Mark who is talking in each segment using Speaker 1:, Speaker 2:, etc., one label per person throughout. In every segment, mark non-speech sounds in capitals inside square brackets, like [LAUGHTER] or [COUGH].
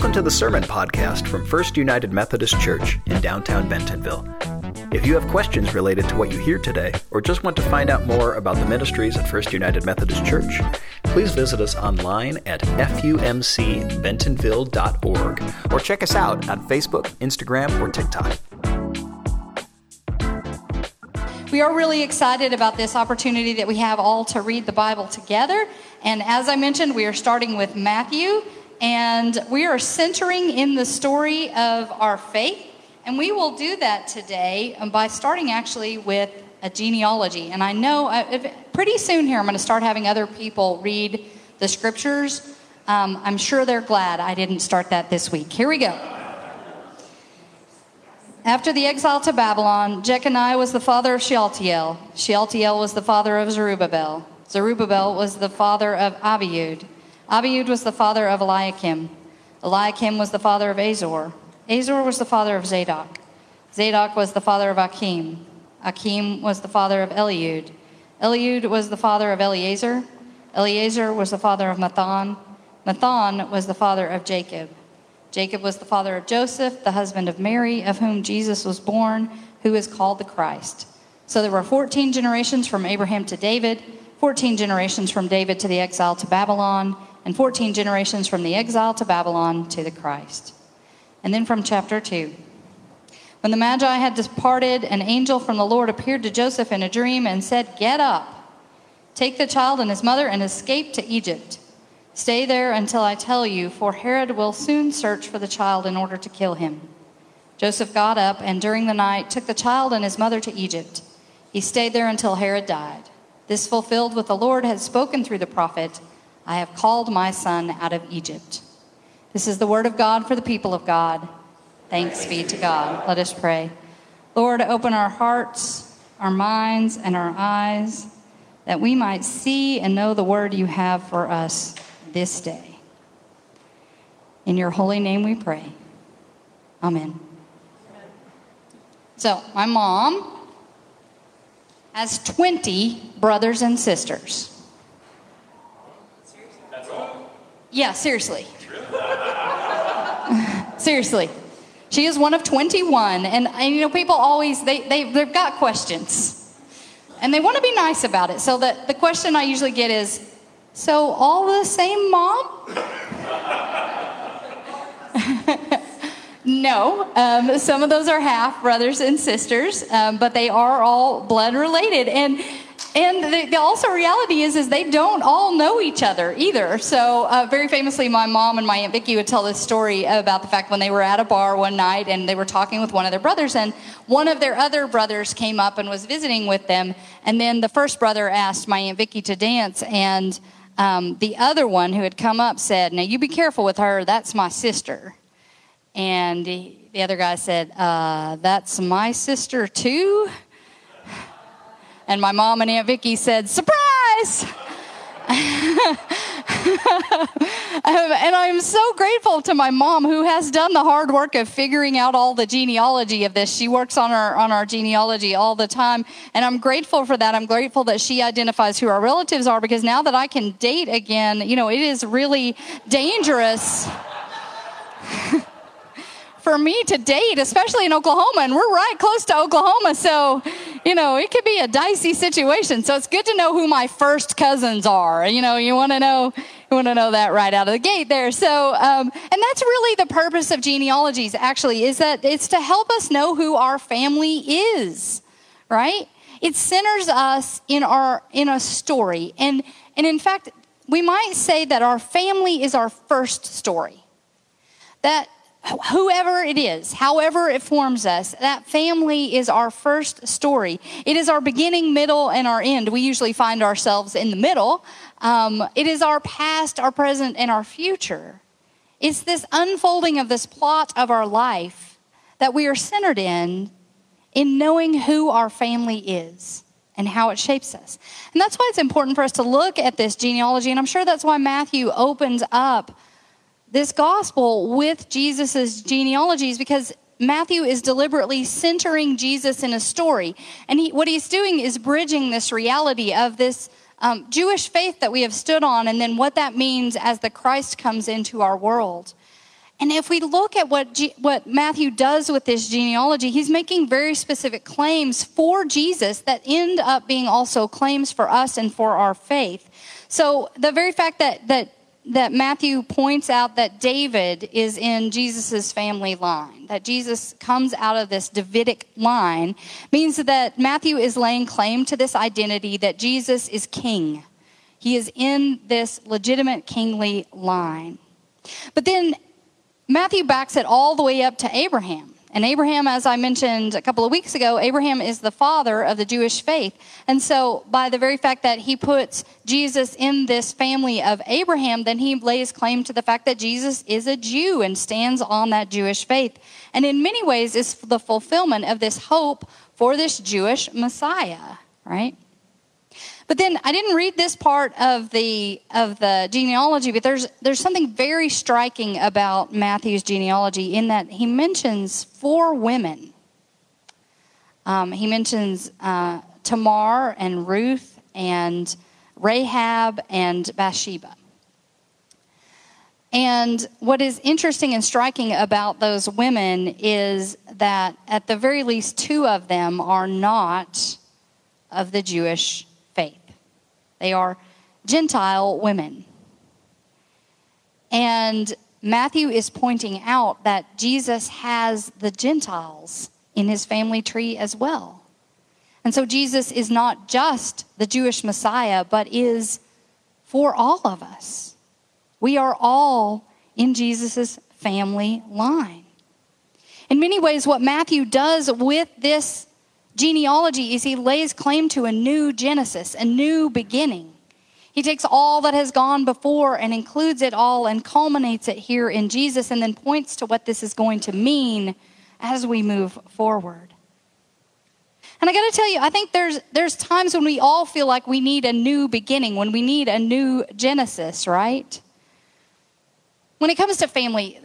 Speaker 1: Welcome to the Sermon Podcast from First United Methodist Church in downtown Bentonville. If you have questions related to what you hear today, or just want to find out more about the ministries at First United Methodist Church, please visit us online at fumcbentonville.org or check us out on Facebook, Instagram, or TikTok.
Speaker 2: We are really excited about this opportunity that we have all to read the Bible together. And as I mentioned, we are starting with Matthew and we are centering in the story of our faith. And we will do that today um, by starting actually with a genealogy. And I know uh, pretty soon here I'm going to start having other people read the scriptures. Um, I'm sure they're glad I didn't start that this week. Here we go. After the exile to Babylon, Jeconiah was the father of Shealtiel. Shealtiel was the father of Zerubbabel. Zerubbabel was the father of Abiud. Abiud was the father of Eliakim. Eliakim was the father of Azor. Azor was the father of Zadok. Zadok was the father of Achim. Achim was the father of Eliud. Eliud was the father of Eleazar. Eleazar was the father of Matthan. Matthan was the father of Jacob. Jacob was the father of Joseph, the husband of Mary, of whom Jesus was born, who is called the Christ. So there were 14 generations from Abraham to David, 14 generations from David to the exile to Babylon, and 14 generations from the exile to Babylon to the Christ. And then from chapter 2. When the Magi had departed, an angel from the Lord appeared to Joseph in a dream and said, Get up, take the child and his mother, and escape to Egypt. Stay there until I tell you, for Herod will soon search for the child in order to kill him. Joseph got up and during the night took the child and his mother to Egypt. He stayed there until Herod died. This fulfilled what the Lord had spoken through the prophet. I have called my son out of Egypt. This is the word of God for the people of God. Thanks be to God. Let us pray. Lord, open our hearts, our minds, and our eyes that we might see and know the word you have for us this day. In your holy name we pray. Amen. So, my mom has 20 brothers and sisters. Yeah, seriously. [LAUGHS] seriously. She is one of 21. And, and, you know, people always, they, they, they've got questions. And they want to be nice about it. So the, the question I usually get is, so all the same mom? [LAUGHS] no. Um, some of those are half brothers and sisters, um, but they are all blood related. And and the, the, also reality is is they don't all know each other either. So uh, very famously my mom and my aunt vicky would tell this story about the fact when they were at a bar one night and they were talking with one of their brothers and one of their other brothers came up and was visiting with them. And then the first brother asked my aunt vicky to dance and um, the other one who had come up said now you be careful with her. That's my sister. And the, the other guy said uh, that's my sister too and my mom and Aunt Vicky said, Surprise! [LAUGHS] and I'm so grateful to my mom who has done the hard work of figuring out all the genealogy of this. She works on our on our genealogy all the time, and I'm grateful for that. I'm grateful that she identifies who our relatives are because now that I can date again, you know, it is really dangerous. [LAUGHS] for me to date, especially in Oklahoma, and we're right close to Oklahoma, so you know it could be a dicey situation. So it's good to know who my first cousins are. You know, you want to know you want to know that right out of the gate there. So, um, and that's really the purpose of genealogies. Actually, is that it's to help us know who our family is, right? It centers us in our in a story, and and in fact, we might say that our family is our first story. That whoever it is, however it forms us, that family is our first story. It is our beginning, middle, and our end. We usually find ourselves in the middle. Um, it is our past, our present, and our future. It's this unfolding of this plot of our life that we are centered in, in knowing who our family is and how it shapes us. And that's why it's important for us to look at this genealogy. And I'm sure that's why Matthew opens up this gospel with Jesus' genealogies because Matthew is deliberately centering Jesus in a story. And he, what he's doing is bridging this reality of this um, Jewish faith that we have stood on and then what that means as the Christ comes into our world. And if we look at what, G- what Matthew does with this genealogy, he's making very specific claims for Jesus that end up being also claims for us and for our faith. So the very fact that, that, that Matthew points out that David is in Jesus' family line, that Jesus comes out of this Davidic line, means that Matthew is laying claim to this identity that Jesus is king. He is in this legitimate kingly line. But then Matthew backs it all the way up to Abraham. And Abraham, as I mentioned a couple of weeks ago, Abraham is the father of the Jewish faith. And so, by the very fact that he puts Jesus in this family of Abraham, then he lays claim to the fact that Jesus is a Jew and stands on that Jewish faith. And in many ways, is the fulfillment of this hope for this Jewish Messiah, right? But then I didn't read this part of the of the genealogy, but there's there's something very striking about Matthew's genealogy in that he mentions four women. Um, he mentions uh, Tamar and Ruth and Rahab and Bathsheba. And what is interesting and striking about those women is that at the very least two of them are not of the Jewish they are Gentile women. And Matthew is pointing out that Jesus has the Gentiles in his family tree as well. And so Jesus is not just the Jewish Messiah, but is for all of us. We are all in Jesus' family line. In many ways, what Matthew does with this genealogy is he lays claim to a new Genesis, a new beginning. He takes all that has gone before and includes it all and culminates it here in Jesus and then points to what this is going to mean as we move forward. And I got to tell you, I think there's there's times when we all feel like we need a new beginning, when we need a new Genesis, right? When it comes to family,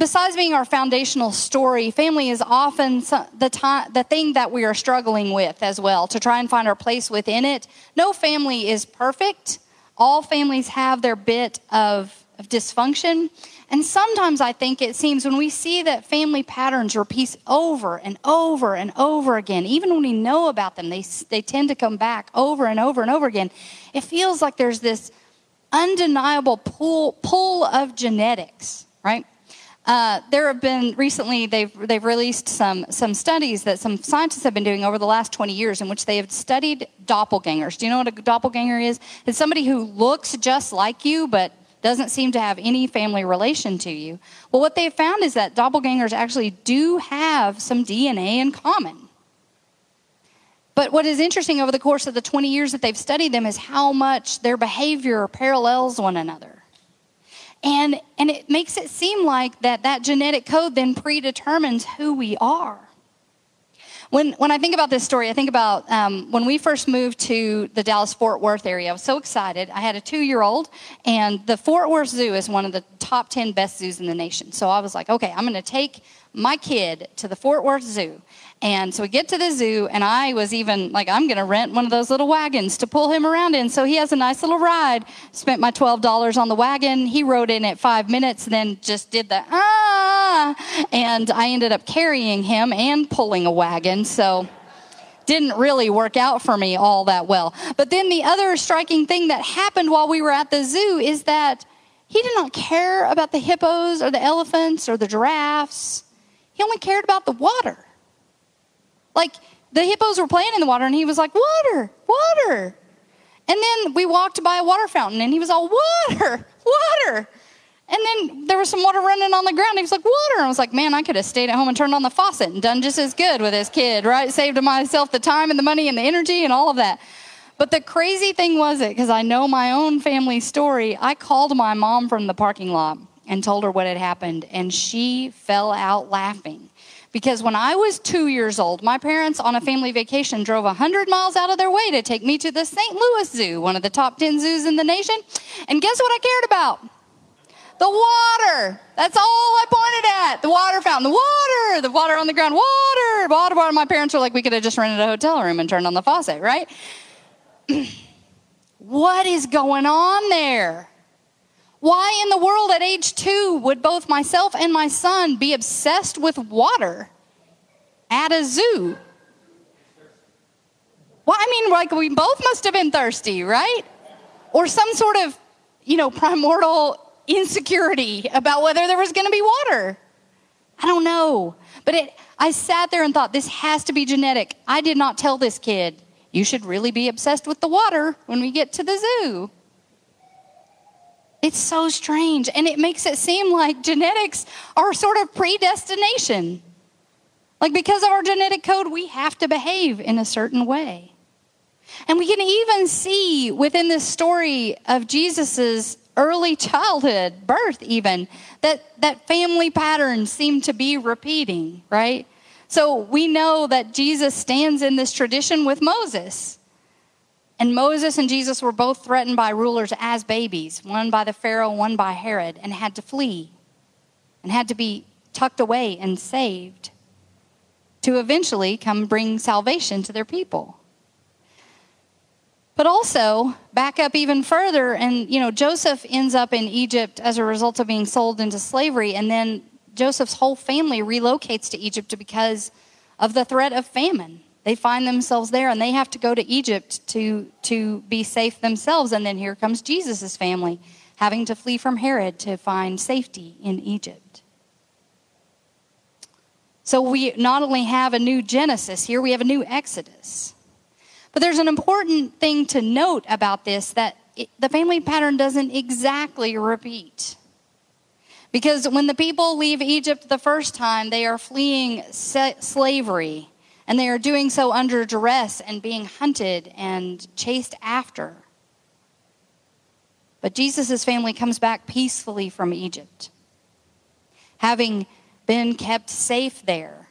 Speaker 2: besides being our foundational story, family is often the time, the thing that we are struggling with as well to try and find our place within it. No family is perfect. All families have their bit of, of dysfunction. And sometimes I think it seems when we see that family patterns repeat over and over and over again, even when we know about them, they, they tend to come back over and over and over again. It feels like there's this undeniable pull, pull of genetics, right? Uh, there have been recently they've they've released some some studies that some scientists have been doing over the last 20 years in which they have studied doppelgangers. Do you know what a doppelganger is? It's somebody who looks just like you but doesn't seem to have any family relation to you. Well, what they've found is that doppelgangers actually do have some DNA in common. But what is interesting over the course of the 20 years that they've studied them is how much their behavior parallels one another. And, and it makes it seem like that, that genetic code then predetermines who we are. When, when I think about this story, I think about um, when we first moved to the Dallas Fort Worth area. I was so excited. I had a two year old, and the Fort Worth Zoo is one of the top 10 best zoos in the nation. So I was like, okay, I'm going to take my kid to the Fort Worth Zoo. And so we get to the zoo, and I was even like, I'm going to rent one of those little wagons to pull him around in. So he has a nice little ride. Spent my $12 on the wagon. He rode in at five minutes, then just did the ah. And I ended up carrying him and pulling a wagon. So didn't really work out for me all that well. But then the other striking thing that happened while we were at the zoo is that he did not care about the hippos or the elephants or the giraffes. He only cared about the water. Like the hippos were playing in the water and he was like, Water, water. And then we walked by a water fountain and he was all, Water, [LAUGHS] water. And then there was some water running on the ground. He was like, Water. I was like, Man, I could have stayed at home and turned on the faucet and done just as good with this kid, right? Saved myself the time and the money and the energy and all of that. But the crazy thing was it, because I know my own family story, I called my mom from the parking lot and told her what had happened, and she fell out laughing. Because when I was two years old, my parents on a family vacation drove 100 miles out of their way to take me to the St. Louis Zoo, one of the top 10 zoos in the nation. And guess what I cared about? The water. That's all I pointed at. The water fountain, the water, the water on the ground, water, water, water. My parents were like, we could have just rented a hotel room and turned on the faucet, right? [CLEARS THROAT] what is going on there? Why in the world at age two would both myself and my son be obsessed with water at a zoo? Well, I mean, like we both must have been thirsty, right? Or some sort of, you know, primordial insecurity about whether there was going to be water. I don't know. But it, I sat there and thought, this has to be genetic. I did not tell this kid, you should really be obsessed with the water when we get to the zoo. It's so strange. And it makes it seem like genetics are sort of predestination. Like, because of our genetic code, we have to behave in a certain way. And we can even see within this story of Jesus's early childhood, birth even, that, that family patterns seem to be repeating, right? So we know that Jesus stands in this tradition with Moses. And Moses and Jesus were both threatened by rulers as babies, one by the Pharaoh, one by Herod, and had to flee and had to be tucked away and saved to eventually come bring salvation to their people. But also, back up even further, and you know, Joseph ends up in Egypt as a result of being sold into slavery, and then Joseph's whole family relocates to Egypt because of the threat of famine. They find themselves there and they have to go to Egypt to, to be safe themselves. And then here comes Jesus' family having to flee from Herod to find safety in Egypt. So we not only have a new Genesis here, we have a new Exodus. But there's an important thing to note about this that it, the family pattern doesn't exactly repeat. Because when the people leave Egypt the first time, they are fleeing slavery, and they are doing so under duress and being hunted and chased after. But Jesus' family comes back peacefully from Egypt, having been kept safe there.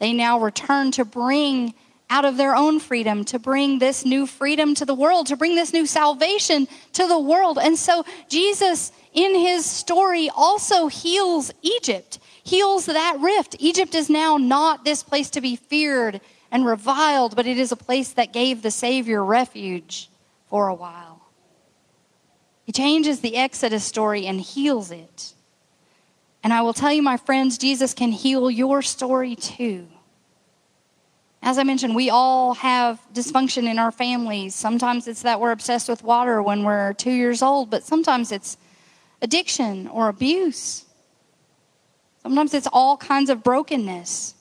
Speaker 2: They now return to bring out of their own freedom to bring this new freedom to the world, to bring this new salvation to the world. And so Jesus, in his story, also heals Egypt, heals that rift. Egypt is now not this place to be feared and reviled, but it is a place that gave the Savior refuge for a while. He changes the Exodus story and heals it. And I will tell you, my friends, Jesus can heal your story too. As I mentioned, we all have dysfunction in our families. Sometimes it's that we're obsessed with water when we're two years old, but sometimes it's addiction or abuse. Sometimes it's all kinds of brokenness.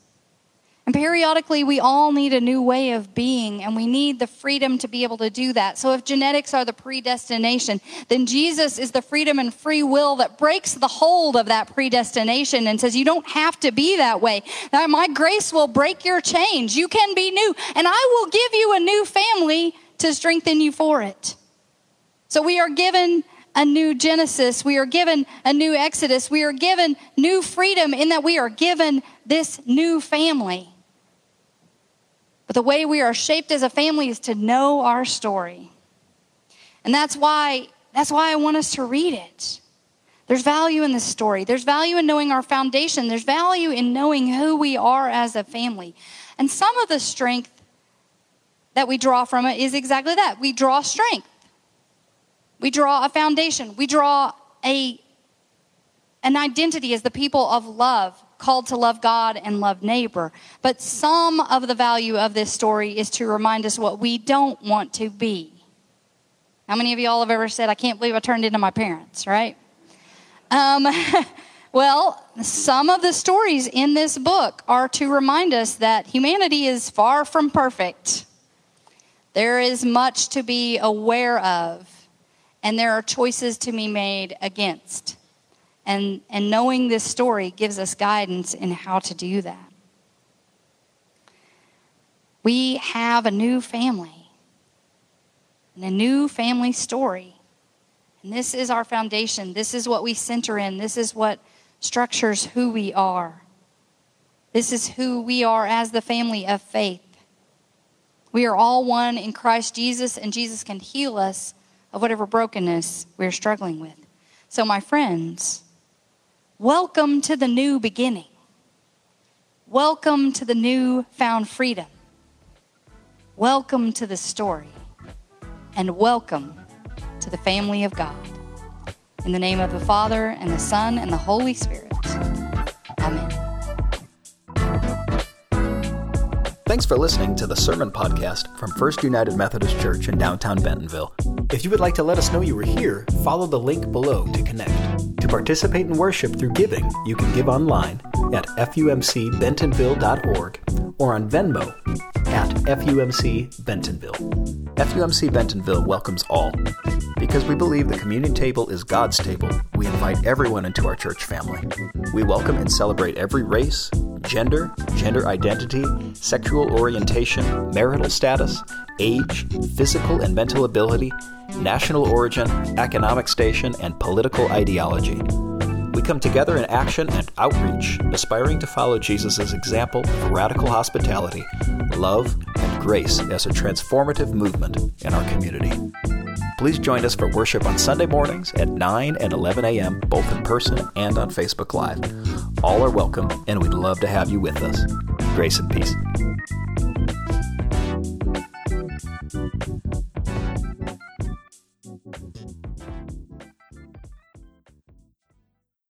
Speaker 2: And periodically, we all need a new way of being, and we need the freedom to be able to do that. So, if genetics are the predestination, then Jesus is the freedom and free will that breaks the hold of that predestination and says, You don't have to be that way. Now, my grace will break your chains. You can be new, and I will give you a new family to strengthen you for it. So, we are given a new Genesis. We are given a new Exodus. We are given new freedom in that we are given this new family. But the way we are shaped as a family is to know our story. And that's why that's why I want us to read it. There's value in this story. There's value in knowing our foundation. There's value in knowing who we are as a family. And some of the strength that we draw from it is exactly that. We draw strength. We draw a foundation. We draw a an identity as the people of love called to love God and love neighbor. But some of the value of this story is to remind us what we don't want to be. How many of y'all have ever said, I can't believe I turned into my parents, right? Um, [LAUGHS] well, some of the stories in this book are to remind us that humanity is far from perfect. There is much to be aware of, and there are choices to be made against. And, and knowing this story gives us guidance in how to do that. We have a new family and a new family story. And this is our foundation. This is what we center in. This is what structures who we are. This is who we are as the family of faith. We are all one in Christ Jesus, and Jesus can heal us of whatever brokenness we're struggling with. So, my friends, Welcome to the new beginning. Welcome to the new found freedom. Welcome to the story. And welcome to the family of God. In the name of the Father, and the Son, and the Holy Spirit.
Speaker 1: Thanks for listening to the Sermon Podcast from First United Methodist Church in downtown Bentonville. If you would like to let us know you were here, follow the link below to connect. To participate in worship through giving, you can give online at fumcbentonville.org or on Venmo at FUMC Bentonville. FUMC Bentonville welcomes all. Because we believe the communion table is God's table, we invite everyone into our church family. We welcome and celebrate every race, gender, gender identity, sexual orientation, marital status, age, physical and mental ability, national origin, economic station, and political ideology. We come together in action and outreach, aspiring to follow Jesus' example of radical hospitality, love, and grace as a transformative movement in our community. Please join us for worship on Sunday mornings at 9 and 11 a.m., both in person and on Facebook Live. All are welcome, and we'd love to have you with us. Grace and peace.